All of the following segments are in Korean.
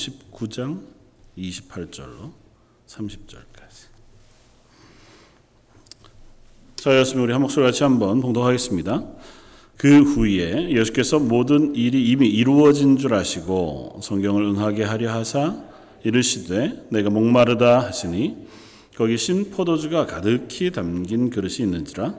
39장 28절로 30절까지. 자, 였으면 우리 한 목소리 같이 한번 봉독하겠습니다. 그 후에 예수께서 모든 일이 이미 이루어진 줄 아시고 성경을 응하게 하려 하사 이르시되 내가 목마르다 하시니 거기 신 포도주가 가득히 담긴 그릇이 있는지라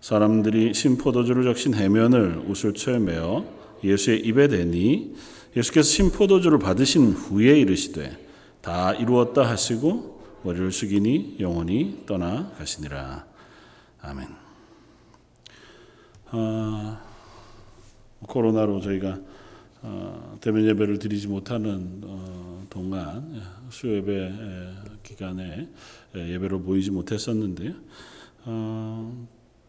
사람들이 신 포도주를 적신 해면을 우슬초에 메어 예수의 입에 대니 예수께서 신 포도주를 받으신 후에 이르시되 다 이루었다 하시고 머리를 숙이니 영원히 떠나 가시니라. 아멘. 어, 코로나로 저희가 어, 대면 예배를 드리지 못하는 어, 동안 수요 예배 기간에 예배로 모이지 못했었는데요. 어,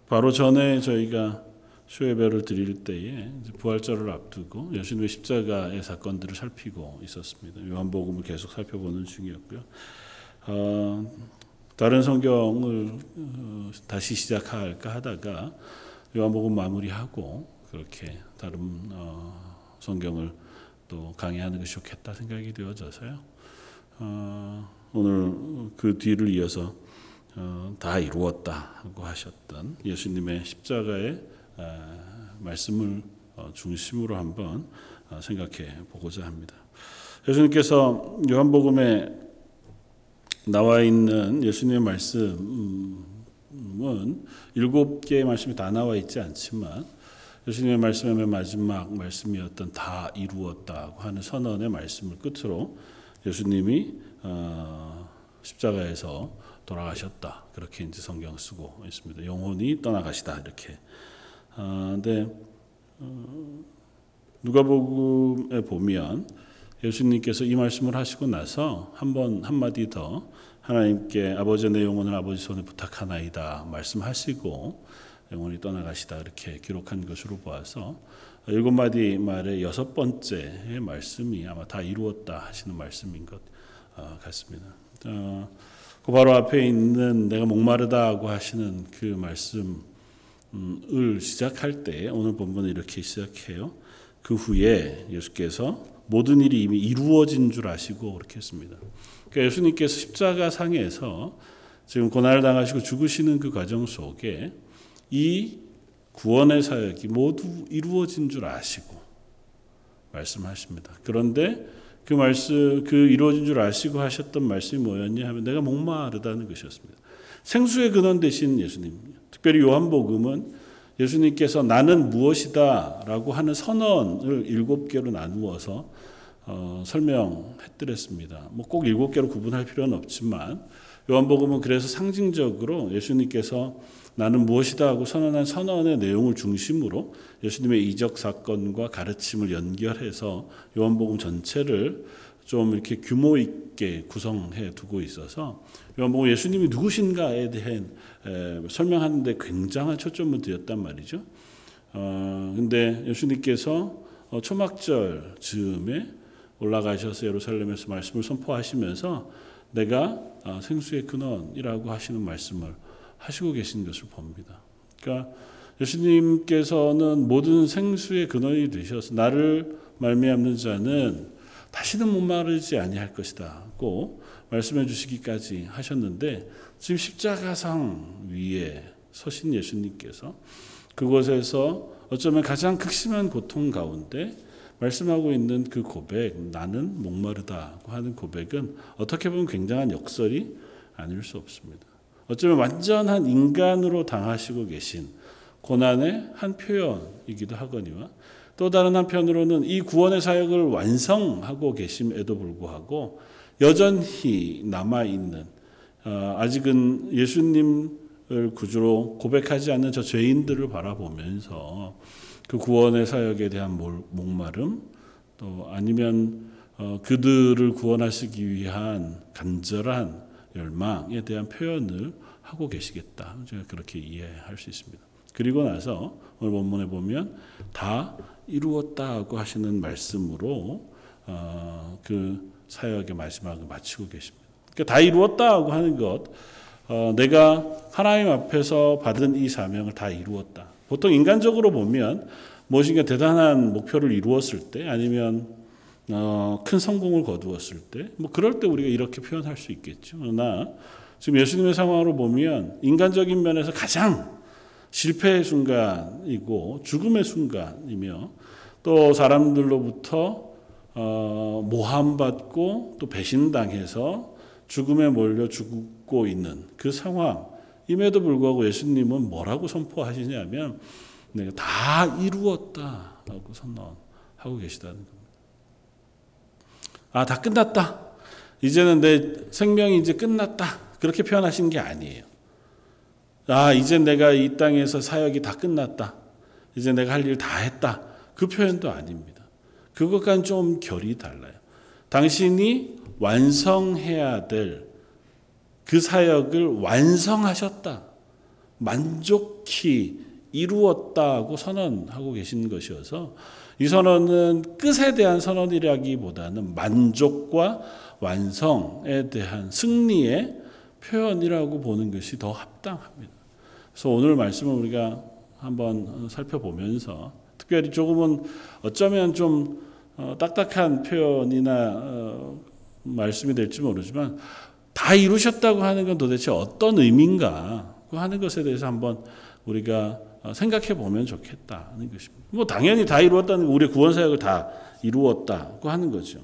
바로 전에 저희가 수요 예배를 드릴 때에 부활절을 앞두고 예수님의 십자가의 사건들을 살피고 있었습니다. 요한복음을 계속 살펴보는 중이었고요. 어, 다른 성경을 어, 다시 시작할까 하다가 요한복음 마무리하고 그렇게 다른 어, 성경을 또 강의하는 것이 좋겠다 생각이 되어져서요. 어, 오늘 그 뒤를 이어서 어, 다 이루었다고 하셨던 예수님의 십자가의 말씀을 어, 중심으로 한번 어, 생각해 보고자 합니다. 예수님께서 요한복음에 나와 있는 예수님의 말씀은 일곱 개의 말씀이 다 나와 있지 않지만 예수님의 말씀의 맨 마지막 말씀이었던 다 이루었다고 하는 선언의 말씀을 끝으로 예수님이 십자가에서 돌아가셨다. 그렇게 이제 성경 쓰고 있습니다. 영혼이 떠나가시다. 이렇게. 아, 근데, 어, 누가복음에 보면 예수님께서 이 말씀을 하시고 나서 한 번 한마디 더 하나님께 아버지 내 영혼을 아버지 손에 부탁하나이다 말씀하시고 영혼이 떠나가시다 이렇게 기록한 것으로 보아서 일곱 마디 말의 여섯 번째 말씀이 아마 다 이루었다 하시는 말씀인 것 어, 같습니다. 어, 그 바로 앞에 있는 내가 목마르다고 하시는 그 말씀 을 시작할 때 오늘 본문은 이렇게 시작해요. 그 후에 예수께서 모든 일이 이미 이루어진 줄 아시고 그렇게 했습니다. 그러니까 예수님께서 십자가 상에서 지금 고난을 당하시고 죽으시는 그 과정 속에 이 구원의 사역이 모두 이루어진 줄 아시고 말씀하십니다. 그런데 그 말씀, 그 이루어진 줄 아시고 하셨던 말씀이 뭐였냐 하면 내가 목마르다는 것이었습니다. 생수의 근원 되신 예수님. 특별히 요한복음은 예수님께서 나는 무엇이다 라고 하는 선언을 일곱 개로 나누어서 어, 설명했더랬습니다. 뭐 꼭 일곱 개로 구분할 필요는 없지만 요한복음은 그래서 상징적으로 예수님께서 나는 무엇이다 하고 선언한 선언의 내용을 중심으로 예수님의 이적 사건과 가르침을 연결해서 요한복음 전체를 좀 이렇게 규모 있게 구성해 두고 있어서 요한복음 예수님이 누구신가에 대한 설명하는데 굉장한 초점을 드렸단 말이죠. 어, 근데 예수님께서 어, 초막절 즈음에 올라가셔서 예루살렘에서 말씀을 선포하시면서 내가 어, 생수의 근원이라고 하시는 말씀을 하시고 계신 것을 봅니다. 그러니까 예수님께서는 모든 생수의 근원이 되셔서 나를 말미암는 자는 다시는 목마르지 아니할 것이다고 말씀해 주시기까지 하셨는데 지금 십자가상 위에 서신 예수님께서 그곳에서 어쩌면 가장 극심한 고통 가운데 말씀하고 있는 그 고백, 나는 목마르다고 하는 고백은 어떻게 보면 굉장한 역설이 아닐 수 없습니다. 어쩌면 완전한 인간으로 당하시고 계신 고난의 한 표현이기도 하거니와 또 다른 한편으로는 이 구원의 사역을 완성하고 계심에도 불구하고 여전히 남아 있는 어, 아직은 예수님을 구주로 고백하지 않는 저 죄인들을 바라보면서 그 구원의 사역에 대한 목마름 또 아니면 어, 그들을 구원하시기 위한 간절한 열망에 대한 표현을 하고 계시겠다. 제가 그렇게 이해할 수 있습니다. 그리고 나서 오늘 본문에 보면 다 이루었다고 하시는 말씀으로 어, 그 사역의 마지막을 마치고 계십니다. 그러니까 다 이루었다고 하는 것, 어, 내가 하나님 앞에서 받은 이 사명을 다 이루었다. 보통 인간적으로 보면 무엇인가 대단한 목표를 이루었을 때 아니면 어, 큰 성공을 거두었을 때, 뭐 그럴 때 우리가 이렇게 표현할 수 있겠죠. 그러나 지금 예수님의 상황으로 보면 인간적인 면에서 가장 실패의 순간이고 죽음의 순간이며 또 사람들로부터 어, 모함받고 또 배신당해서 죽음에 몰려 죽고 있는 그 상황임에도 불구하고 예수님은 뭐라고 선포하시냐면 내가 다 이루었다라고 선언하고 계시다는 겁니다. 아, 다 끝났다. 이제는 내 생명이 이제 끝났다. 그렇게 표현하신 게 아니에요. 아, 이제 내가 이 땅에서 사역이 다 끝났다. 이제 내가 할 일 다 했다. 그 표현도 아닙니다. 그것과는 좀 결이 달라요. 당신이 완성해야 될 그 사역을 완성하셨다. 만족히 이루었다고 선언하고 계신 것이어서 이 선언은 끝에 대한 선언이라기보다는 만족과 완성에 대한 승리의 표현이라고 보는 것이 더 합당합니다. 그래서 오늘 말씀을 우리가 한번 살펴보면서 특별히 조금은 어쩌면 좀 어, 딱딱한 표현이나 어, 말씀이 될지 모르지만 다 이루셨다고 하는 건 도대체 어떤 의미인가 하는 것에 대해서 한번 우리가 어, 생각해 보면 좋겠다는 것입니다. 뭐 당연히 다 이루었다는 우리 구원 사역을 다 이루었다고 하는 거죠.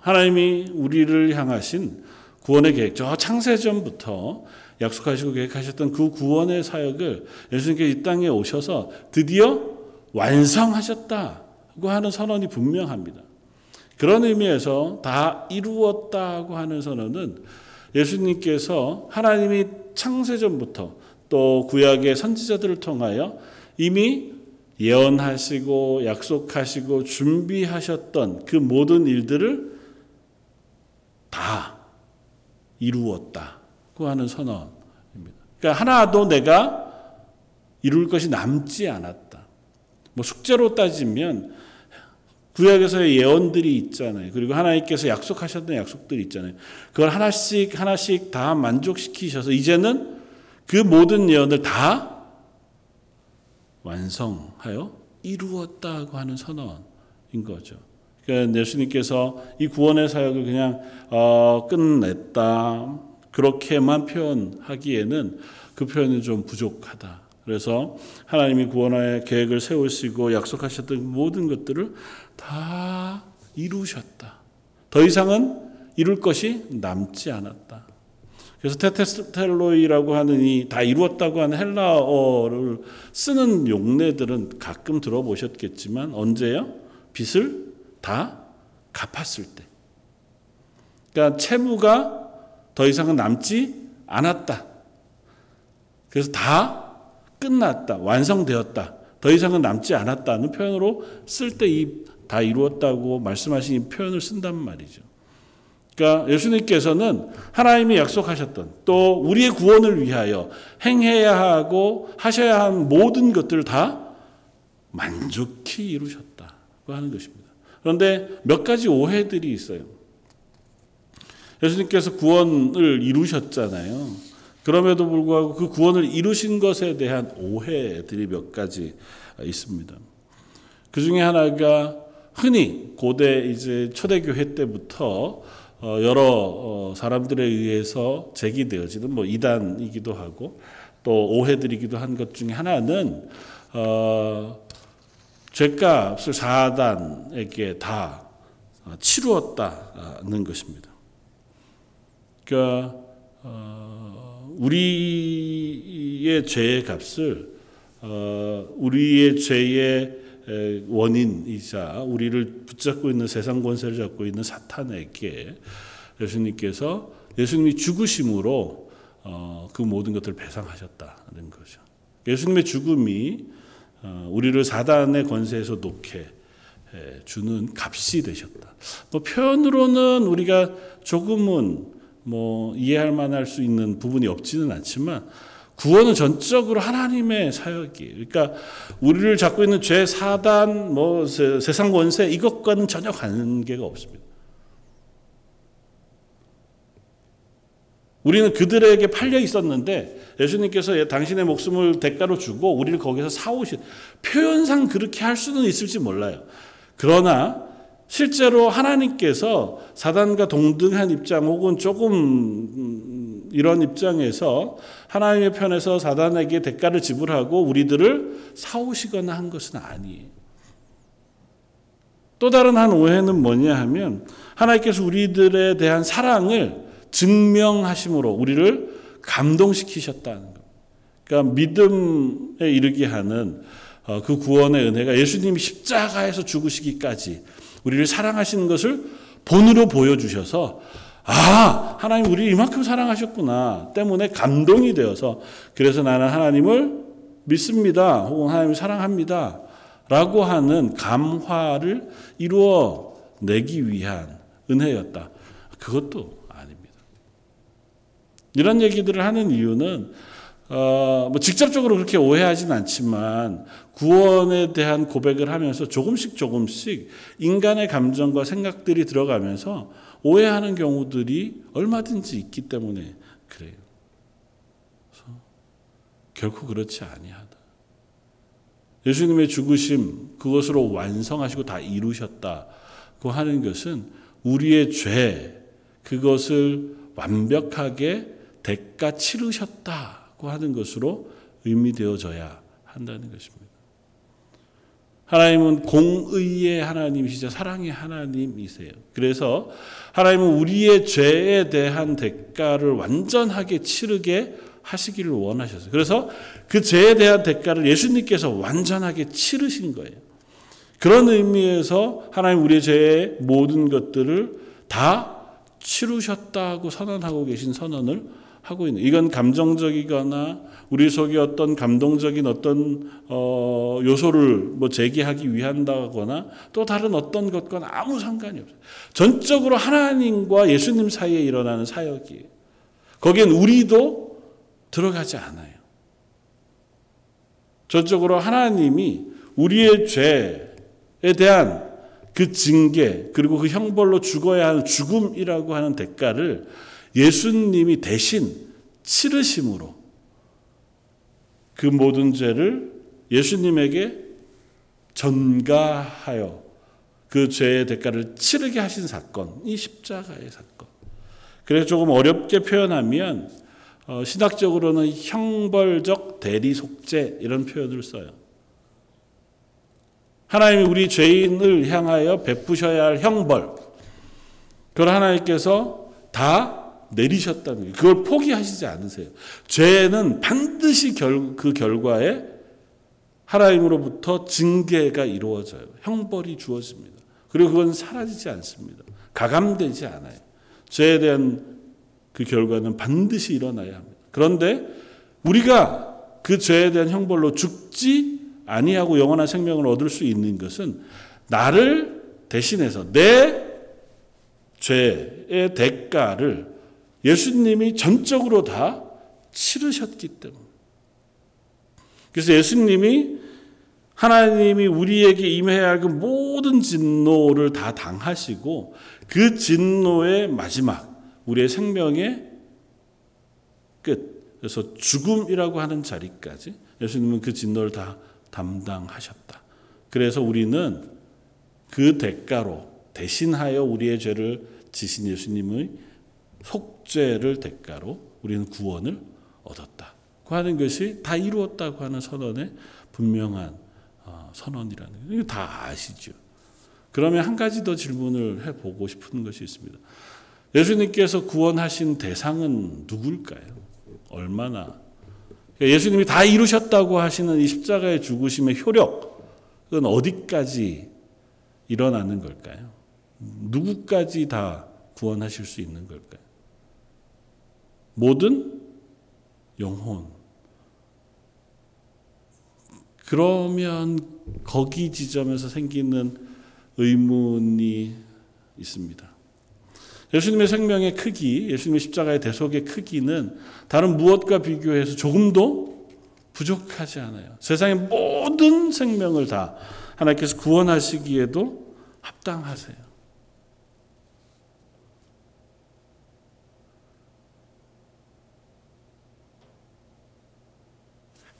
하나님이 우리를 향하신 구원의 계획, 저 창세전부터 약속하시고 계획하셨던 그 구원의 사역을 예수님께 이 땅에 오셔서 드디어 완성하셨다고 하는 선언이 분명합니다. 그런 의미에서 다 이루었다고 하는 선언은 예수님께서 하나님이 창세전부터 또 구약의 선지자들을 통하여 이미 예언하시고 약속하시고 준비하셨던 그 모든 일들을 다 이루었다 고 하는 선언입니다. 그러니까 하나도 내가 이룰 것이 남지 않았다. 뭐 숙제로 따지면 구약에서의 예언들이 있잖아요. 그리고 하나님께서 약속하셨던 약속들이 있잖아요. 그걸 하나씩 하나씩 다 만족시키셔서 이제는 그 모든 예언을 다 완성하여 이루었다고 하는 선언인 거죠. 그러니까 예수님께서 이 구원의 사역을 그냥 어, 끝냈다 그렇게만 표현하기에는 그 표현이 좀 부족하다. 그래서 하나님이 구원의 계획을 세우시고 약속하셨던 모든 것들을 다 이루셨다. 더 이상은 이룰 것이 남지 않았다. 그래서 테테스텔로이라고 하는 이 다 이루었다고 하는 헬라어를 쓰는 용례들은 가끔 들어보셨겠지만 언제요? 빚을 다 갚았을 때. 그러니까 채무가 더 이상은 남지 않았다. 그래서 다 끝났다. 완성되었다. 더 이상은 남지 않았다는 표현으로 쓸 때 이 다 이루었다고 말씀하신 이 표현을 쓴단 말이죠. 그러니까 예수님께서는 하나님이 약속하셨던 또 우리의 구원을 위하여 행해야 하고 하셔야 한 모든 것들을 다 만족히 이루셨다고 하는 것입니다. 그런데 몇 가지 오해들이 있어요. 예수님께서 구원을 이루셨잖아요. 그럼에도 불구하고 그 구원을 이루신 것에 대한 오해들이 몇 가지 있습니다. 그 중에 하나가 흔히 고대 이제 초대교회 때부터 어, 여러 어, 사람들에 의해서 제기되어지는 뭐 이단이기도 하고 또 오해들이기도 한 것 중에 하나는 어, 죄값을 사단에게 다 치루었다는 것입니다. 그러니까 어, 우리의 죄의 값을 어, 우리의 죄의 원인이자 우리를 붙잡고 있는 세상 권세를 잡고 있는 사탄에게 예수님께서 예수님이 죽으심으로 어, 그 모든 것들을 배상하셨다는 거죠. 예수님의 죽음이 어, 우리를 사단의 권세에서 놓게 주는 값이 되셨다. 뭐 표현으로는 우리가 조금은 뭐 이해할 만할 수 있는 부분이 없지는 않지만 구원은 전적으로 하나님의 사역이에요. 그러니까 우리를 잡고 있는 죄, 사단, 뭐 세상 권세 이것과는 전혀 관계가 없습니다. 우리는 그들에게 팔려 있었는데 예수님께서 당신의 목숨을 대가로 주고 우리를 거기서 사오신 표현상 그렇게 할 수는 있을지 몰라요. 그러나 실제로 하나님께서 사단과 동등한 입장 혹은 조금 음, 이런 입장에서 하나님의 편에서 사단에게 대가를 지불하고 우리들을 사오시거나 한 것은 아니에요. 또 다른 한 오해는 뭐냐 하면 하나님께서 우리들에 대한 사랑을 증명하심으로 우리를 감동시키셨다는 것. 그러니까 믿음에 이르게 하는 어, 그 구원의 은혜가 예수님이 십자가에서 죽으시기까지 우리를 사랑하시는 것을 본으로 보여주셔서 아 하나님 우리 이만큼 사랑하셨구나 때문에 감동이 되어서 그래서 나는 하나님을 믿습니다 혹은 하나님을 사랑합니다 라고 하는 감화를 이루어 내기 위한 은혜였다. 그것도 아닙니다. 이런 얘기들을 하는 이유는 어, 뭐 직접적으로 그렇게 오해하진 않지만 구원에 대한 고백을 하면서 조금씩 조금씩 인간의 감정과 생각들이 들어가면서 오해하는 경우들이 얼마든지 있기 때문에 그래요. 결코 그렇지 아니하다. 예수님의 죽으심 그것으로 완성하시고 다 이루셨다고 하는 것은 우리의 죄 그것을 완벽하게 대가 치르셨다고 하는 것으로 의미되어져야 한다는 것입니다. 하나님은 공의의 하나님이시자 사랑의 하나님이세요. 그래서 하나님은 우리의 죄에 대한 대가를 완전하게 치르게 하시기를 원하셨어요. 그래서 그 죄에 대한 대가를 예수님께서 완전하게 치르신 거예요. 그런 의미에서 하나님 우리의 죄의 모든 것들을 다 치르셨다고 선언하고 계신 선언을 하고 있는. 이건 감정적이거나 우리 속에 어떤 감동적인 어떤 어 요소를 뭐 제기하기 위한다거나 또 다른 어떤 것과는 아무 상관이 없어요. 전적으로 하나님과 예수님 사이에 일어나는 사역이에요. 거기엔 우리도 들어가지 않아요. 전적으로 하나님이 우리의 죄에 대한 그 징계 그리고 그 형벌로 죽어야 하는 죽음이라고 하는 대가를 예수님이 대신 치르심으로 그 모든 죄를 예수님에게 전가하여 그 죄의 대가를 치르게 하신 사건, 이 십자가의 사건. 그래서 조금 어렵게 표현하면 어, 신학적으로는 형벌적 대리 속죄 이런 표현을 써요. 하나님이 우리 죄인을 향하여 베푸셔야 할 형벌, 그걸 하나님께서 다 내리셨다는. 그걸 포기하시지 않으세요. 죄는 반드시 결, 그 결과에 하나님으로부터 징계가 이루어져요. 형벌이 주어집니다. 그리고 그건 사라지지 않습니다. 가감되지 않아요. 죄에 대한 그 결과는 반드시 일어나야 합니다. 그런데 우리가 그 죄에 대한 형벌로 죽지 아니하고 영원한 생명을 얻을 수 있는 것은 나를 대신해서 내 죄의 대가를 예수님이 전적으로 다 치르셨기 때문에. 그래서 예수님이 하나님이 우리에게 임해야 할 그 모든 진노를 다 당하시고 그 진노의 마지막 우리의 생명의 끝. 그래서 죽음이라고 하는 자리까지 예수님은 그 진노를 다 담당하셨다. 그래서 우리는 그 대가로 대신하여 우리의 죄를 지신 예수님의 속죄를 대가로 우리는 구원을 얻었다고 하는 것이 다 이루었다고 하는 선언의 분명한 어, 선언이라는 거 이거 다 아시죠. 그러면 한 가지 더 질문을 해보고 싶은 것이 있습니다. 예수님께서 구원하신 대상은 누굴까요? 얼마나? 그러니까 예수님이 다 이루셨다고 하시는 이 십자가의 죽으심의 효력은 어디까지 일어나는 걸까요? 누구까지 다 구원하실 수 있는 걸까요? 모든 영혼. 그러면 거기 지점에서 생기는 의문이 있습니다. 예수님의 생명의 크기, 예수님의 십자가의 대속의 크기는 다른 무엇과 비교해서 조금도 부족하지 않아요. 세상의 모든 생명을 다 하나님께서 구원하시기에도 합당하세요.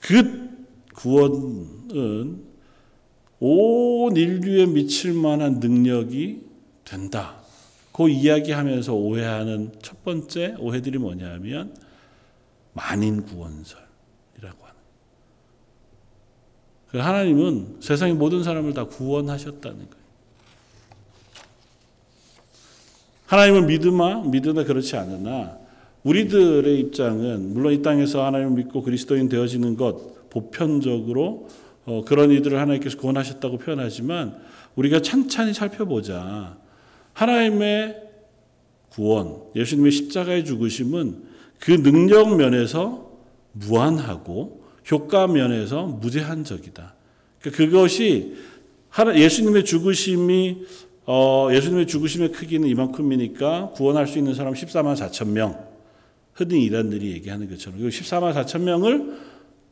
그 구원은 온 인류에 미칠 만한 능력이 된다. 그 이야기하면서 오해하는 첫 번째 오해들이 뭐냐면 만인 구원설이라고 하는. 그 하나님은 세상의 모든 사람을 다 구원하셨다는 거예요. 하나님을 믿으마 믿으나 그렇지 않으나 우리들의 입장은 물론 이 땅에서 하나님을 믿고 그리스도인 되어지는 것 보편적으로 어, 그런 이들을 하나님께서 구원하셨다고 표현하지만 우리가 찬찬히 살펴보자 하나님의 구원 예수님의 십자가의 죽으심은 그 능력 면에서 무한하고 효과 면에서 무제한적이다. 그러니까 그것이 예수님의 죽으심이 어, 예수님의 죽으심의 크기는 이만큼이니까 구원할 수 있는 사람 14만 4천 명. 흔히 이단들이 얘기하는 것처럼. 14만 4천 명을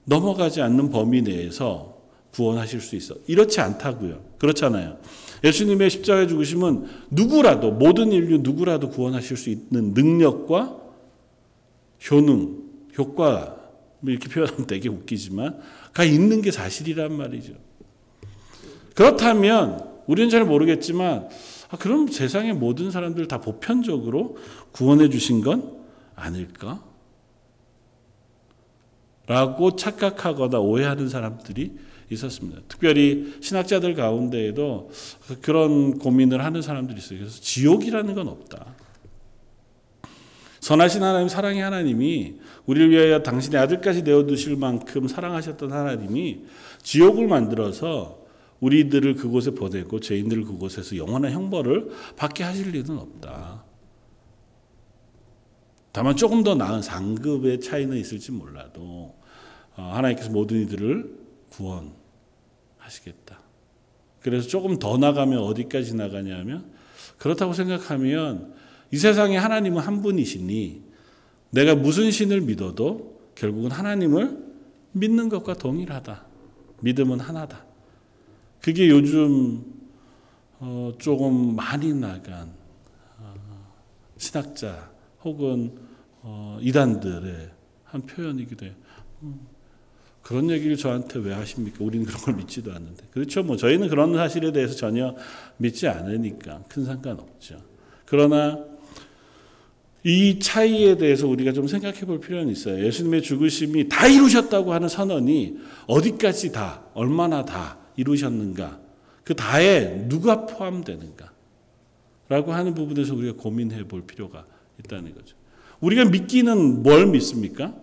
넘어가지 않는 범위 내에서 구원하실 수 있어. 이렇지 않다고요. 그렇잖아요. 예수님의 십자가의 죽으심은 누구라도, 모든 인류 누구라도 구원하실 수 있는 능력과 효능, 효과, 뭐 이렇게 표현하면 되게 웃기지만, 가 있는 게 사실이란 말이죠. 그렇다면, 우리는 잘 모르겠지만 아, 그럼 세상의 모든 사람들 다 보편적으로 구원해 주신 건 아닐까? 라고 착각하거나 오해하는 사람들이 있었습니다. 특별히 신학자들 가운데에도 그런 고민을 하는 사람들이 있어요. 그래서 지옥이라는 건 없다. 선하신 하나님, 사랑의 하나님이 우리를 위하여 당신의 아들까지 내어두실 만큼 사랑하셨던 하나님이 지옥을 만들어서 우리들을 그곳에 보내고 죄인들을 그곳에서 영원한 형벌을 받게 하실 리는 없다. 다만 조금 더 나은 상급의 차이는 있을지 몰라도 어, 하나님께서 모든 이들을 구원하시겠다. 그래서 조금 더 나가면 어디까지 나가냐면 그렇다고 생각하면 이 세상에 하나님은 한 분이시니 내가 무슨 신을 믿어도 결국은 하나님을 믿는 것과 동일하다. 믿음은 하나다. 그게 요즘 어 조금 많이 나간 어 신학자 혹은 어 이단들의 한 표현이기도 해요. 음, 그런 얘기를 저한테 왜 하십니까? 우리는 그런 걸 믿지도 않는데. 그렇죠. 뭐 저희는 그런 사실에 대해서 전혀 믿지 않으니까 큰 상관없죠. 그러나 이 차이에 대해서 우리가 좀 생각해 볼 필요는 있어요. 예수님의 죽으심이 다 이루셨다고 하는 선언이 어디까지 다, 얼마나 다 이루셨는가? 그 다에 누가 포함되는가? 라고 하는 부분에서 우리가 고민해 볼 필요가 있다는 거죠. 우리가 믿기는 뭘 믿습니까?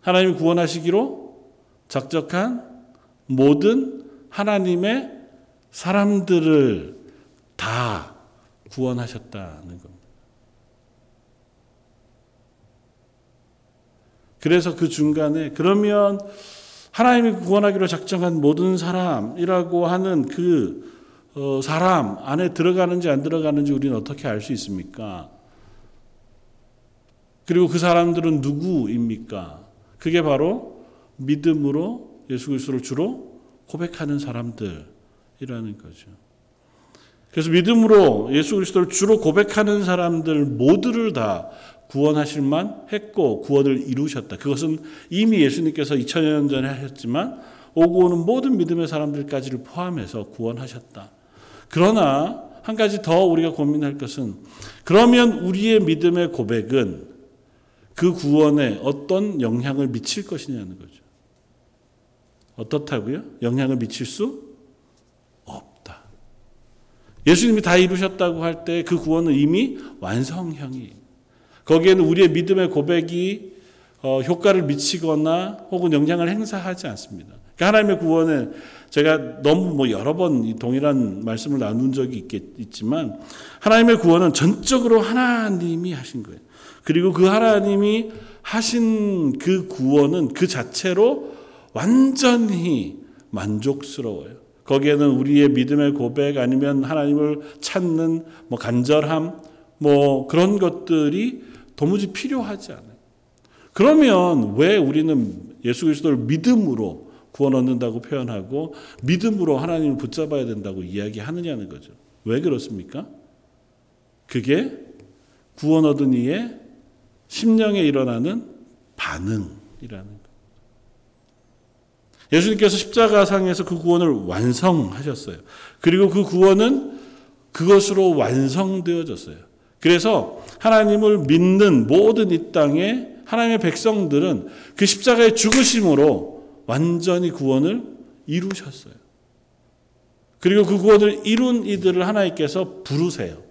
하나님이 구원하시기로 적적한 모든 하나님의 사람들을 다 구원하셨다는 겁니다. 그래서 그 중간에 그러면 하나님이 구원하기로 작정한 모든 사람이라고 하는 그 어, 사람 안에 들어가는지 안 들어가는지 우리는 어떻게 알 수 있습니까? 그리고 그 사람들은 누구입니까? 그게 바로 믿음으로 예수 그리스도를 주로 고백하는 사람들이라는 거죠. 그래서 믿음으로 예수 그리스도를 주로 고백하는 사람들 모두를 다 구원하실 만 했고 구원을 이루셨다. 그것은 이미 예수님께서 2000년 전에 하셨지만 오고 오는 모든 믿음의 사람들까지를 포함해서 구원하셨다. 그러나 한 가지 더 우리가 고민할 것은 그러면 우리의 믿음의 고백은 그 구원에 어떤 영향을 미칠 것이냐는 거죠. 어떻다고요? 영향을 미칠 수 없다. 예수님이 다 이루셨다고 할 때 그 구원은 이미 완성형이 거기에는 우리의 믿음의 고백이 어, 효과를 미치거나 혹은 영향을 행사하지 않습니다. 그러니까 하나님의 구원은 제가 너무 뭐 여러 번 동일한 말씀을 나눈 적이 있겠, 있지만 하나님의 구원은 전적으로 하나님이 하신 거예요. 그리고 그 하나님이 하신 그 구원은 그 자체로 완전히 만족스러워요. 거기에는 우리의 믿음의 고백 아니면 하나님을 찾는 뭐 간절함 뭐 그런 것들이 도무지 필요하지 않아요. 그러면 왜 우리는 예수 그리스도를 믿음으로 구원 얻는다고 표현하고 믿음으로 하나님을 붙잡아야 된다고 이야기하느냐는 거죠. 왜 그렇습니까? 그게 구원 얻은 이의 심령에 일어나는 반응이라는 거. 예수님께서 십자가상에서 그 구원을 완성하셨어요. 그리고 그 구원은 그것으로 완성되어졌어요. 그래서 하나님을 믿는 모든 이 땅에 하나님의 백성들은 그 십자가의 죽으심으로 완전히 구원을 이루셨어요. 그리고 그 구원을 이룬 이들을 하나님께서 부르세요.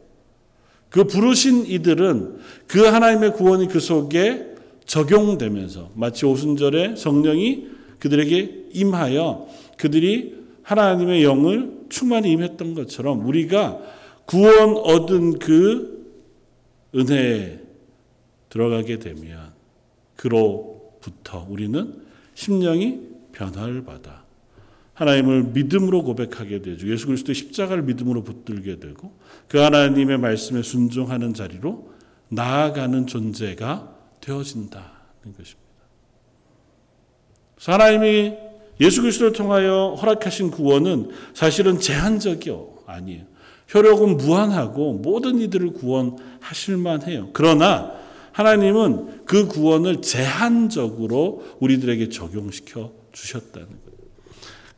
그 부르신 이들은 그 하나님의 구원이 그 속에 적용되면서 마치 오순절에 성령이 그들에게 임하여 그들이 하나님의 영을 충만히 임했던 것처럼 우리가 구원 얻은 그 은혜에 들어가게 되면 그로부터 우리는 심령이 변화를 받아 하나님을 믿음으로 고백하게 되죠. 예수 그리스도의 십자가를 믿음으로 붙들게 되고 그 하나님의 말씀에 순종하는 자리로 나아가는 존재가 되어진다는 것입니다. 하나님이 예수 그리스도를 통하여 허락하신 구원은 사실은 제한적이 아니에요. 효력은 무한하고 모든 이들을 구원하실 만 해요. 그러나 하나님은 그 구원을 제한적으로 우리들에게 적용시켜 주셨다는 거예요.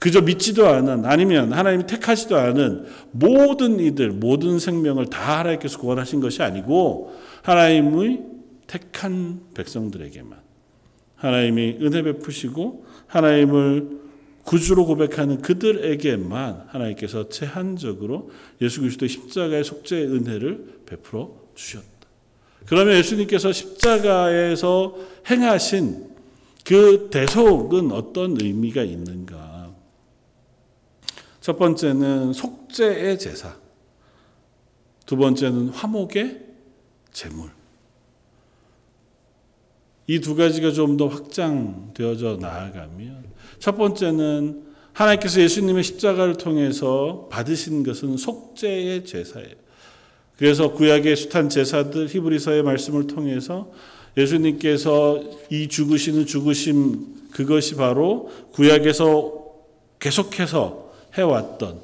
그저 믿지도 않은 아니면 하나님이 택하지도 않은 모든 이들 모든 생명을 다 하나님께서 구원하신 것이 아니고 하나님의 택한 백성들에게만 하나님이 은혜 베푸시고 하나님을 구주로 고백하는 그들에게만 하나님께서 제한적으로 예수 그리스도의 십자가의 속죄의 은혜를 베풀어 주셨다. 그러면 예수님께서 십자가에서 행하신 그 대속은 어떤 의미가 있는가? 첫 번째는 속죄의 제사. 두 번째는 화목의 제물. 이 두 가지가 좀 더 확장되어져 나아가면 첫 번째는 하나님께서 예수님의 십자가를 통해서 받으신 것은 속죄의 제사예요. 그래서 구약의 숱한 제사들 히브리서의 말씀을 통해서 예수님께서 이 죽으시는 죽으심 그것이 바로 구약에서 계속해서 해왔던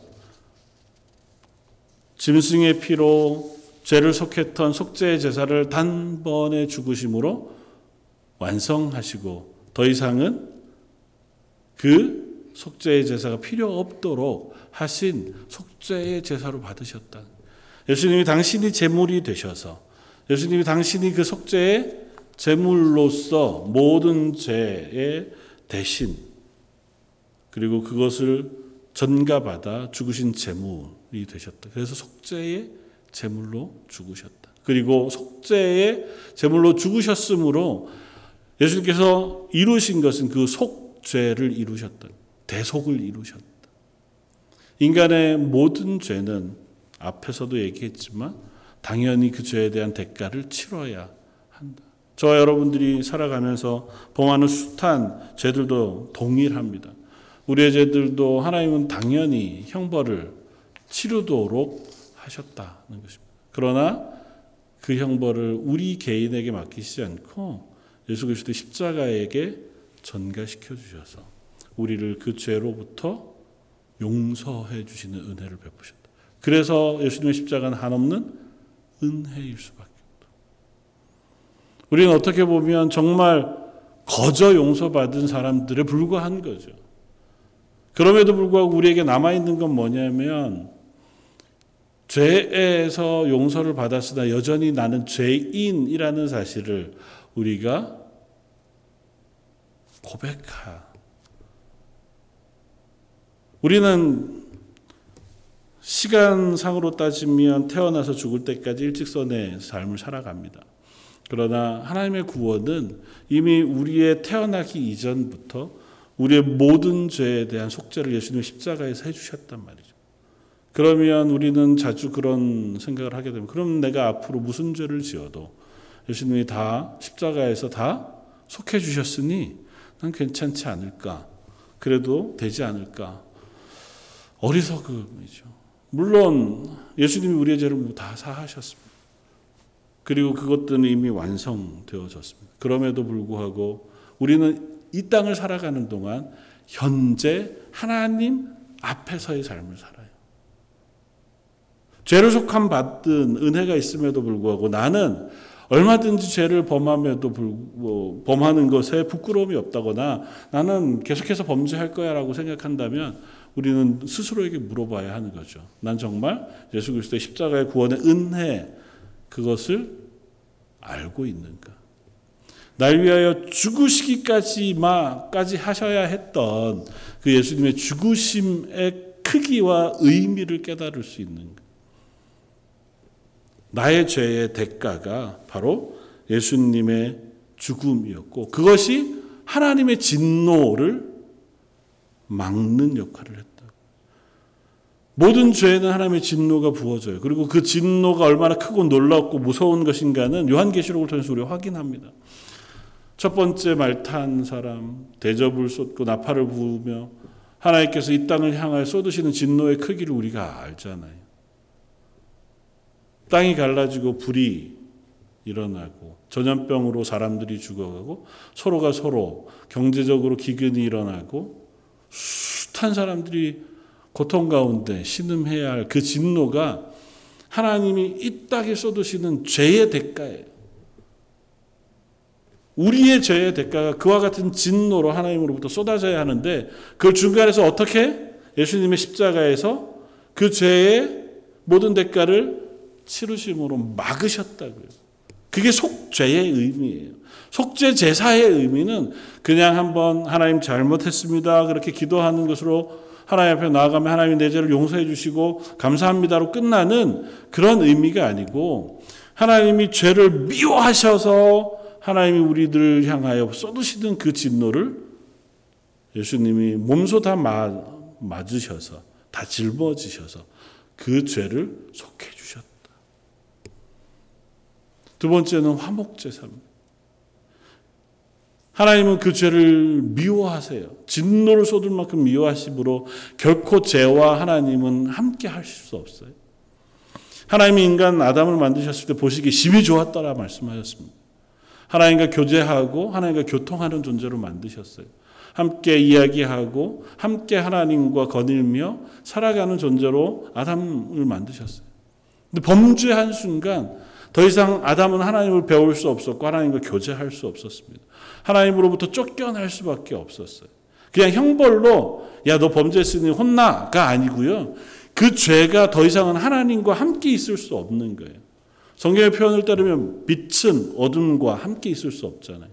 짐승의 피로 죄를 속했던 속죄의 제사를 단번에 죽으심으로 완성하시고 더 이상은 그 속죄의 제사가 필요 없도록 하신 속죄의 제사로 받으셨다. 예수님이 당신이 제물이 되셔서 예수님이 당신이 그 속죄의 제물로서 모든 죄의 대신 그리고 그것을 전가받아 죽으신 제물이 되셨다. 그래서 속죄의 제물로 죽으셨다. 그리고 속죄의 제물로 죽으셨으므로 예수님께서 이루신 것은 그 속죄를 이루셨다. 대속을 이루셨다. 인간의 모든 죄는 앞에서도 얘기했지만 당연히 그 죄에 대한 대가를 치러야 한다. 저와 여러분들이 살아가면서 범하는 숱한 죄들도 동일합니다. 우리의 죄들도 하나님은 당연히 형벌을 치르도록 하셨다는 것입니다. 그러나 그 형벌을 우리 개인에게 맡기시지 않고 예수 그리스도 십자가에게 전가시켜 주셔서 우리를 그 죄로부터 용서해 주시는 은혜를 베푸셨다. 그래서 예수님의 십자가는 한없는 은혜일 수밖에 없다. 우리는 어떻게 보면 정말 거저 용서받은 사람들에 불과한 거죠. 그럼에도 불구하고 우리에게 남아있는 건 뭐냐면 죄에서 용서를 받았으나 여전히 나는 죄인이라는 사실을 우리가 고백하. 우리는 시간상으로 따지면 태어나서 죽을 때까지 일직선의 삶을 살아갑니다. 그러나 하나님의 구원은 이미 우리의 태어나기 이전부터 우리의 모든 죄에 대한 속죄를 예수님 십자가에서 해주셨단 말이죠. 그러면 우리는 자주 그런 생각을 하게 되면 그럼 내가 앞으로 무슨 죄를 지어도 예수님이 다 십자가에서 다 속해 주셨으니 난 괜찮지 않을까? 그래도 되지 않을까? 어리석음이죠. 물론 예수님이 우리의 죄를 다 사하셨습니다. 그리고 그것들은 이미 완성되어졌습니다. 그럼에도 불구하고 우리는 이 땅을 살아가는 동안 현재 하나님 앞에서의 삶을 살아요. 죄를 속함 받은 은혜가 있음에도 불구하고 나는 얼마든지 죄를 범함에도 불, 뭐, 범하는 것에 부끄러움이 없다거나 나는 계속해서 범죄할 거야라고 생각한다면 우리는 스스로에게 물어봐야 하는 거죠. 난 정말 예수 그리스도의 십자가의 구원의 은혜 그것을 알고 있는가? 날 위하여 죽으시기까지마까지 하셔야 했던 그 예수님의 죽으심의 크기와 의미를 깨달을 수 있는가? 나의 죄의 대가가 바로 예수님의 죽음이었고 그것이 하나님의 진노를 막는 역할을 했다. 모든 죄에는 하나님의 진노가 부어져요. 그리고 그 진노가 얼마나 크고 놀랍고 무서운 것인가는 요한계시록을 통해서 우리가 확인합니다. 첫 번째 말탄 사람, 대접을 쏟고 나팔을 부으며 하나님께서 이 땅을 향하여 쏟으시는 진노의 크기를 우리가 알잖아요. 땅이 갈라지고 불이 일어나고 전염병으로 사람들이 죽어가고 서로가 서로 경제적으로 기근이 일어나고 숱한 사람들이 고통 가운데 신음해야 할 그 진노가 하나님이 이 땅에 쏟으시는 죄의 대가예요. 우리의 죄의 대가가 그와 같은 진노로 하나님으로부터 쏟아져야 하는데 그걸 중간에서 어떻게 예수님의 십자가에서 그 죄의 모든 대가를 치르심으로 막으셨다고요. 그게 속죄의 의미예요. 속죄 제사의 의미는 그냥 한번 하나님 잘못했습니다. 그렇게 기도하는 것으로 하나님 앞에 나아가면 하나님이 내 죄를 용서해 주시고 감사합니다로 끝나는 그런 의미가 아니고 하나님이 죄를 미워하셔서 하나님이 우리들을 향하여 쏟으시는 그 진노를 예수님이 몸소 다 맞으셔서 다 짊어지셔서 그 죄를 속해 주셨다. 두 번째는 화목제사입니다. 하나님은 그 죄를 미워하세요. 진노를 쏟을 만큼 미워하심으로 결코 죄와 하나님은 함께 하실 수 없어요. 하나님이 인간 아담을 만드셨을 때 보시기 심히 좋았더라 말씀하셨습니다. 하나님과 교제하고 하나님과 교통하는 존재로 만드셨어요. 함께 이야기하고 함께 하나님과 거닐며 살아가는 존재로 아담을 만드셨어요. 근데 범죄한 순간 더 이상 아담은 하나님을 배울 수 없었고 하나님과 교제할 수 없었습니다. 하나님으로부터 쫓겨날 수밖에 없었어요. 그냥 형벌로 야 너 범죄했으니 혼나가 아니고요. 그 죄가 더 이상은 하나님과 함께 있을 수 없는 거예요. 성경의 표현을 따르면 빛은 어둠과 함께 있을 수 없잖아요.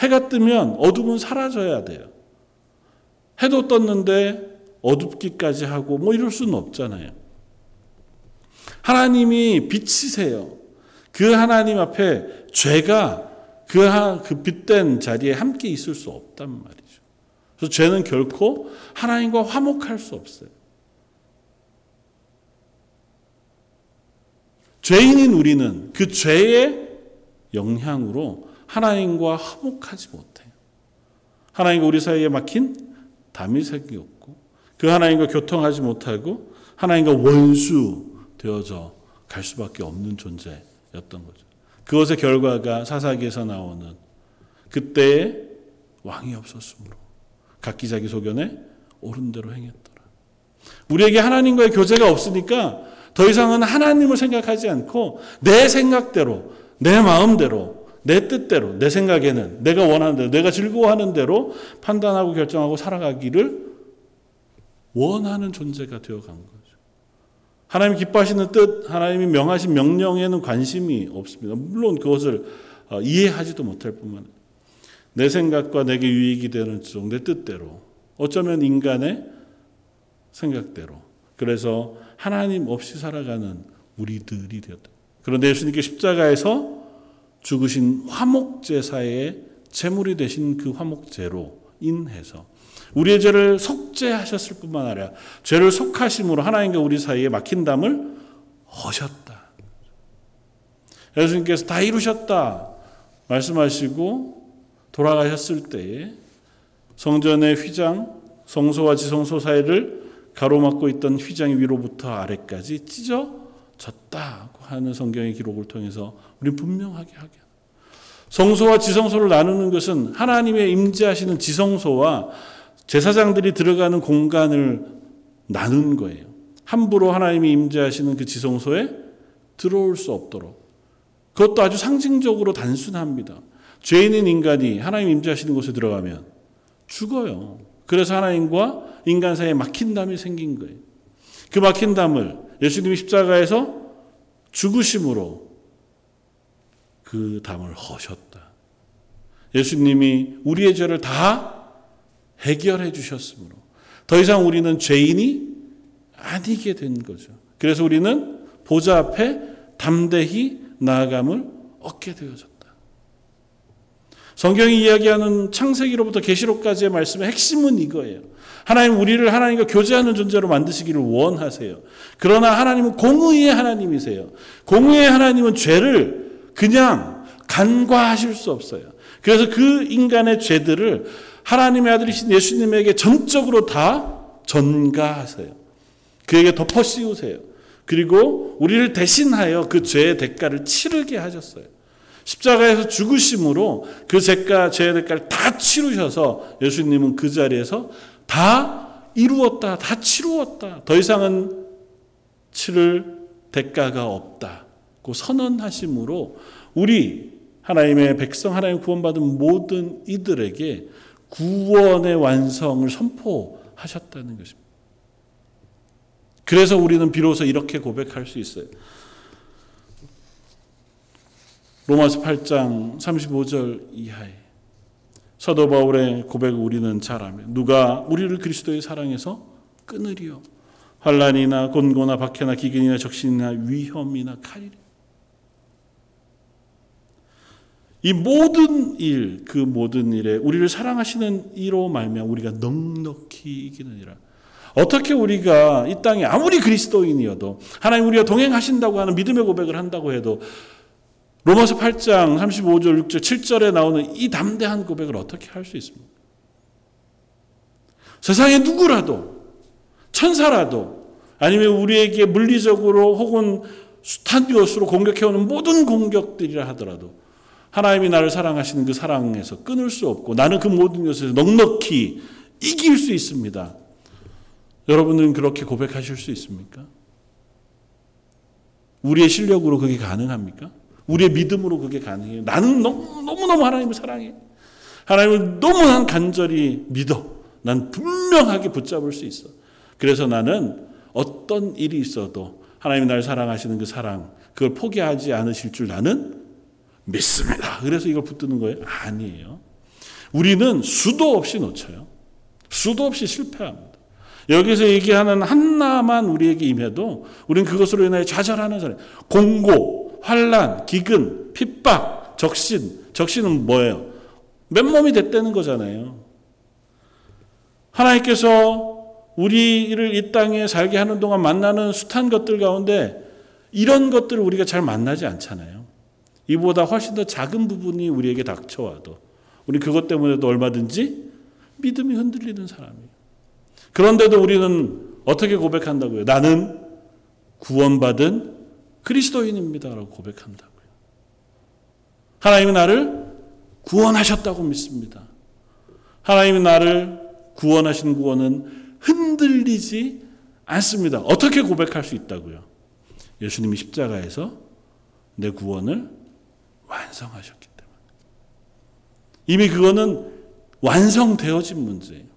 해가 뜨면 어둠은 사라져야 돼요. 해도 떴는데 어둡기까지 하고 뭐 이럴 수는 없잖아요. 하나님이 빛이세요. 그 하나님 앞에 죄가 그, 그 빛된 자리에 함께 있을 수 없단 말이죠. 그래서 죄는 결코 하나님과 화목할 수 없어요. 죄인인 우리는 그 죄의 영향으로 하나님과 화목하지 못해요. 하나님과 우리 사이에 막힌 담이 생겼고 그 하나님과 교통하지 못하고 하나님과 원수 되어져 갈 수밖에 없는 존재. 였던 거죠. 그것의 결과가 사사기에서 나오는 그때의 왕이 없었으므로 각기 자기 소견에 옳은 대로 행했더라. 우리에게 하나님과의 교제가 없으니까 더 이상은 하나님을 생각하지 않고 내 생각대로, 내 마음대로, 내 뜻대로, 내 생각에는 내가 원하는 대로, 내가 즐거워하는 대로 판단하고 결정하고 살아가기를 원하는 존재가 되어 간 거예요. 하나님 기뻐하시는 뜻, 하나님이 명하신 명령에는 관심이 없습니다. 물론 그것을 어, 이해하지도 못할 뿐만 내 생각과 내게 유익이 되는 쪽, 내 뜻대로, 어쩌면 인간의 생각대로. 그래서 하나님 없이 살아가는 우리들이 되었다. 그런데 예수님께 십자가에서 죽으신 화목 제사의 제물이 되신 그 화목 제로 인해서 우리의 죄를 속죄하셨을 뿐만 아니라 죄를 속하심으로 하나님과 우리 사이에 막힌 담을 허셨다. 예수님께서 다 이루셨다 말씀하시고 돌아가셨을 때에 성전의 휘장, 성소와 지성소 사이를 가로막고 있던 휘장 위로부터 아래까지 찢어졌다고 하는 성경의 기록을 통해서 우리 분명하게 하게 성소와 지성소를 나누는 것은 하나님의 임재하시는 지성소와 제사장들이 들어가는 공간을 나눈 거예요. 함부로 하나님이 임재하시는 그 지성소에 들어올 수 없도록 그것도 아주 상징적으로 단순합니다. 죄인인 인간이 하나님 임재하시는 곳에 들어가면 죽어요. 그래서 하나님과 인간 사이에 막힌 담이 생긴 거예요. 그 막힌 담을 예수님이 십자가에서 죽으심으로 그 담을 허셨다. 예수님이 우리의 죄를 다 해결해 주셨으므로 더 이상 우리는 죄인이 아니게 된 거죠. 그래서 우리는 보좌 앞에 담대히 나아감을 얻게 되어졌다. 성경이 이야기하는 창세기로부터 계시록까지의 말씀의 핵심은 이거예요. 하나님 우리를 하나님과 교제하는 존재로 만드시기를 원하세요. 그러나 하나님은 공의의 하나님이세요. 공의의 하나님은 죄를 그냥 간과하실 수 없어요. 그래서 그 인간의 죄들을 하나님의 아들이신 예수님에게 전적으로 다 전가하세요. 그에게 덮어 씌우세요. 그리고 우리를 대신하여 그 죄의 대가를 치르게 하셨어요. 십자가에서 죽으심으로 그 죄가, 죄의 대가를 다 치르셔서 예수님은 그 자리에서 다 이루었다, 다 치루었다. 더 이상은 치를 대가가 없다고 선언하심으로 우리 하나님의 백성, 하나님 구원받은 모든 이들에게 구원의 완성을 선포하셨다는 것입니다. 그래서 우리는 비로소 이렇게 고백할 수 있어요. 로마서 8장 35절 이하에 사도 바울의 고백을 우리는 잘 아며 누가 우리를 그리스도의 사랑에서 끊으리요 환란이나 곤고나 박해나 기근이나 적신이나 위험이나 칼이리 이 모든 일, 그 모든 일에 우리를 사랑하시는 이로 말면 우리가 넉넉히 이기느니라. 어떻게 우리가 이 땅에 아무리 그리스도인이어도 하나님 우리가 동행하신다고 하는 믿음의 고백을 한다고 해도 로마서 8장 35절, 6절, 7절에 나오는 이 담대한 고백을 어떻게 할 수 있습니까? 세상에 누구라도, 천사라도, 아니면 우리에게 물리적으로 혹은 숱한 것으로 공격해오는 모든 공격들이라 하더라도 하나님이 나를 사랑하시는 그 사랑에서 끊을 수 없고 나는 그 모든 것에서 넉넉히 이길 수 있습니다. 여러분은 그렇게 고백하실 수 있습니까? 우리의 실력으로 그게 가능합니까? 우리의 믿음으로 그게 가능해요. 나는 너무, 너무너무 하나님을 사랑해. 하나님을 너무 난 간절히 믿어. 난 분명하게 붙잡을 수 있어. 그래서 나는 어떤 일이 있어도 하나님이 나를 사랑하시는 그 사랑, 그걸 포기하지 않으실 줄 나는 믿습니다. 그래서 이걸 붙드는 거예요? 아니에요. 우리는 수도 없이 놓쳐요. 수도 없이 실패합니다. 여기서 얘기하는 하나만 우리에게 임해도 우리는 그것으로 인하여 좌절하는 사람, 공고, 환란, 기근, 핍박, 적신. 적신은 뭐예요? 맨몸이 됐다는 거잖아요. 하나님께서 우리를 이 땅에 살게 하는 동안 만나는 숱한 것들 가운데 이런 것들을 우리가 잘 만나지 않잖아요. 이보다 훨씬 더 작은 부분이 우리에게 닥쳐와도 우리 그것 때문에도 얼마든지 믿음이 흔들리는 사람이에요. 그런데도 우리는 어떻게 고백한다고요? 나는 구원받은 그리스도인입니다라고 고백한다고요. 하나님이 나를 구원하셨다고 믿습니다. 하나님이 나를 구원하신 구원은 흔들리지 않습니다. 어떻게 고백할 수 있다고요? 예수님이 십자가에서 내 구원을 완성하셨기 때문에. 이미 그거는 완성되어진 문제예요.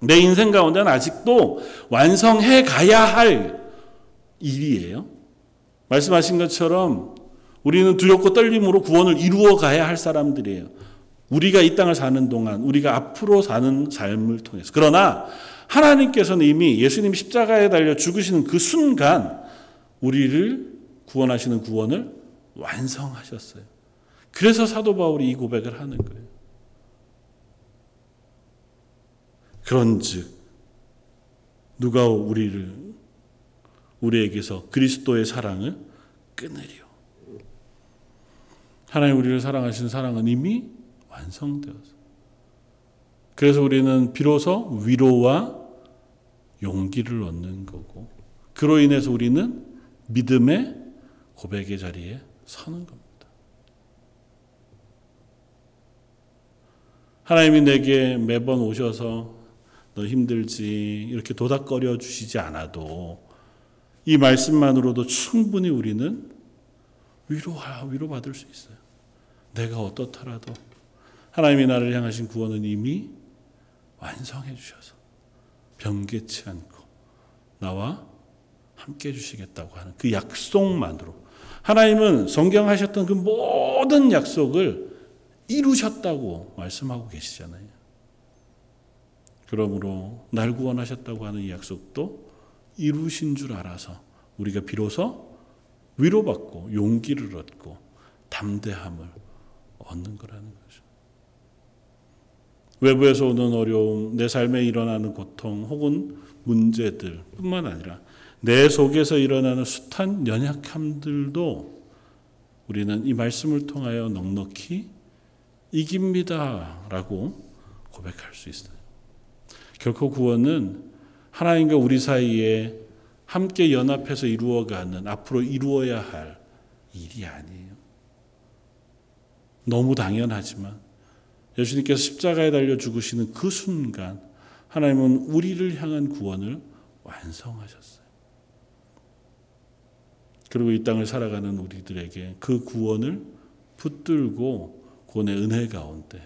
내 인생 가운데는 아직도 완성해 가야 할 일이에요. 말씀하신 것처럼 우리는 두렵고 떨림으로 구원을 이루어 가야 할 사람들이에요. 우리가 이 땅을 사는 동안, 우리가 앞으로 사는 삶을 통해서. 그러나 하나님께서는 이미 예수님 십자가에 달려 죽으시는 그 순간 우리를 구원하시는 구원을 완성하셨어요. 그래서 사도 바울이 이 고백을 하는 거예요. 그런즉 누가 우리를 우리에게서 그리스도의 사랑을 끊으리요. 하나님 우리를 사랑하신 사랑은 이미 완성되었어. 그래서 우리는 비로소 위로와 용기를 얻는 거고, 그로 인해서 우리는 믿음의 고백의 자리에 서는 겁니다. 하나님이 내게 매번 오셔서 너 힘들지 이렇게 도닥거려 주시지 않아도 이 말씀만으로도 충분히 우리는 위로 위로 받을 수 있어요. 내가 어떻더라도 하나님이 나를 향하신 구원은 이미 완성해 주셔서 변개치 않고 나와 함께 해 주시겠다고 하는 그 약속만으로 하나님은 성경하셨던 그 모든 약속을 이루셨다고 말씀하고 계시잖아요. 그러므로 날 구원하셨다고 하는 이 약속도 이루신 줄 알아서 우리가 비로소 위로받고 용기를 얻고 담대함을 얻는 거라는 거죠. 외부에서 오는 어려움, 내 삶에 일어나는 고통 혹은 문제들 뿐만 아니라 내 속에서 일어나는 숱한 연약함들도 우리는 이 말씀을 통하여 넉넉히 이깁니다 라고 고백할 수 있어요. 결코 구원은 하나님과 우리 사이에 함께 연합해서 이루어가는 앞으로 이루어야 할 일이 아니에요. 너무 당연하지만 예수님께서 십자가에 달려 죽으시는 그 순간 하나님은 우리를 향한 구원을 완성하셨어요. 그리고 이 땅을 살아가는 우리들에게 그 구원을 붙들고 구원의 은혜 가운데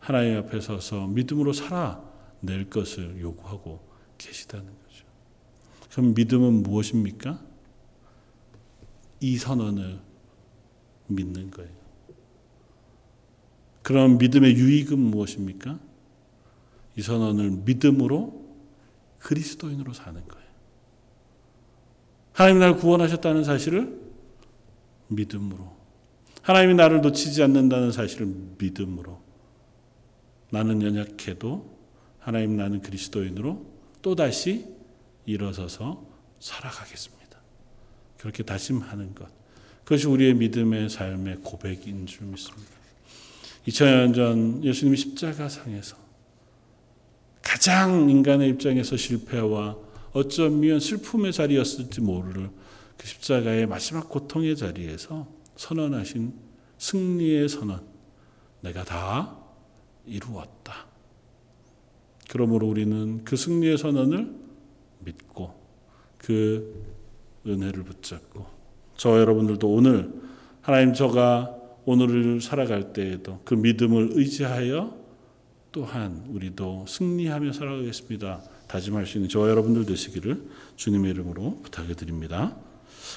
하나님 앞에 서서 믿음으로 살아낼 것을 요구하고 계시다는 거죠. 그럼 믿음은 무엇입니까? 이 선언을 믿는 거예요. 그럼 믿음의 유익은 무엇입니까? 이 선언을 믿음으로 그리스도인으로 사는 거예요. 하나님이 나를 구원하셨다는 사실을 믿음으로. 하나님이 나를 놓치지 않는다는 사실을 믿음으로. 나는 연약해도 하나님 나는 그리스도인으로 또다시 일어서서 살아가겠습니다. 그렇게 다짐하는 것. 그것이 우리의 믿음의 삶의 고백인 줄 믿습니다. 2000년 전 예수님이 십자가상에서 가장 인간의 입장에서 실패와 어쩌면 슬픔의 자리였을지 모를 그 십자가의 마지막 고통의 자리에서 선언하신 승리의 선언. 내가 다 이루었다. 그러므로 우리는 그 승리의 선언을 믿고 그 은혜를 붙잡고 저 여러분들도 오늘 하나님 저가 오늘을 살아갈 때에도 그 믿음을 의지하여 또한 우리도 승리하며 살아가겠습니다. 다짐할 수 있는 저와 여러분들 되시기를 주님의 이름으로 부탁해 드립니다.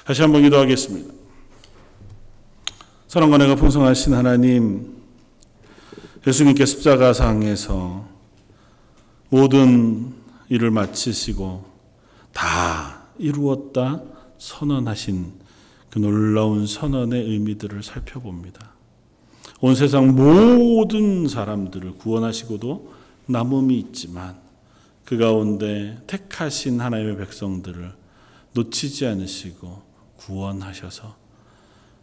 다시 한번 기도하겠습니다. 사랑과 내가 풍성하신 하나님, 예수님께 십자가상에서 모든 일을 마치시고 다 이루었다 선언하신 그 놀라운 선언의 의미들을 살펴봅니다. 온 세상 모든 사람들을 구원하시고도 남음이 있지만 그 가운데 택하신 하나님의 백성들을 놓치지 않으시고 구원하셔서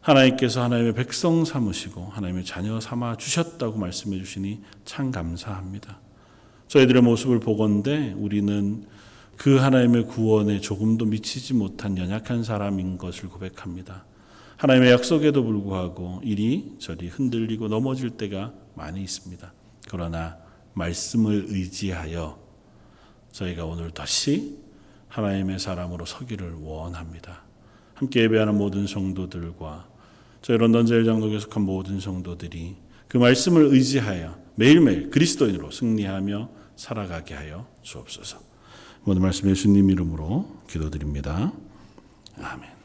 하나님께서 하나님의 백성 삼으시고 하나님의 자녀 삼아 주셨다고 말씀해 주시니 참 감사합니다. 저희들의 모습을 보건대 우리는 그 하나님의 구원에 조금도 미치지 못한 연약한 사람인 것을 고백합니다. 하나님의 약속에도 불구하고 이리저리 흔들리고 넘어질 때가 많이 있습니다. 그러나 말씀을 의지하여 저희가 오늘 다시 하나님의 사람으로 서기를 원합니다. 함께 예배하는 모든 성도들과 저희 런던 제일 장로교에 속한 모든 성도들이 그 말씀을 의지하여 매일매일 그리스도인으로 승리하며 살아가게 하여 주옵소서. 모든 말씀 예수님 이름으로 기도드립니다. 아멘.